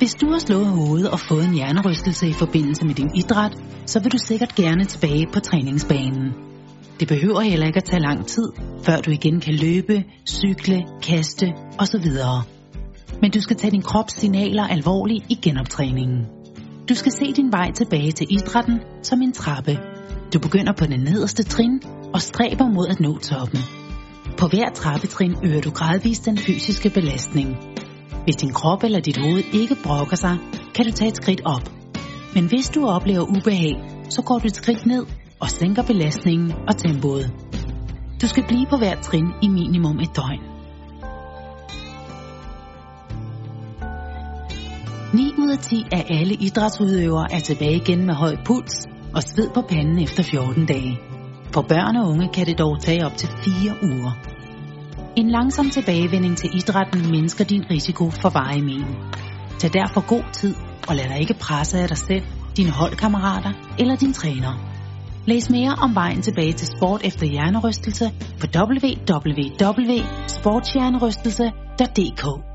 Hvis du har slået hovedet og fået en hjernerystelse i forbindelse med din idræt, så vil du sikkert gerne tilbage på træningsbanen. Det behøver heller ikke at tage lang tid, før du igen kan løbe, cykle, kaste osv. Men du skal tage din krops signaler alvorligt i genoptræningen. Du skal se din vej tilbage til idrætten som en trappe. Du begynder på den nederste trin og stræber mod at nå toppen. På hver trappetrin øger du gradvist den fysiske belastning. Hvis din krop eller dit hoved ikke brokker sig, kan du tage et skridt op. Men hvis du oplever ubehag, så går du et skridt ned og sænker belastningen og tempoet. Du skal blive på hver trin i minimum et døgn. 9 ud af 10 af alle idrætsudøvere er tilbage igen med høj puls og sved på panden efter 14 dage. For børn og unge kan det dog tage op til 4 uger. En langsom tilbagevending til idrætten mindsker din risiko for varig men. Tag derfor god tid og lad dig ikke presse af dig selv, dine holdkammerater eller din træner. Læs mere om vejen tilbage til sport efter hjernerystelse på www.sportshjernerystelse.dk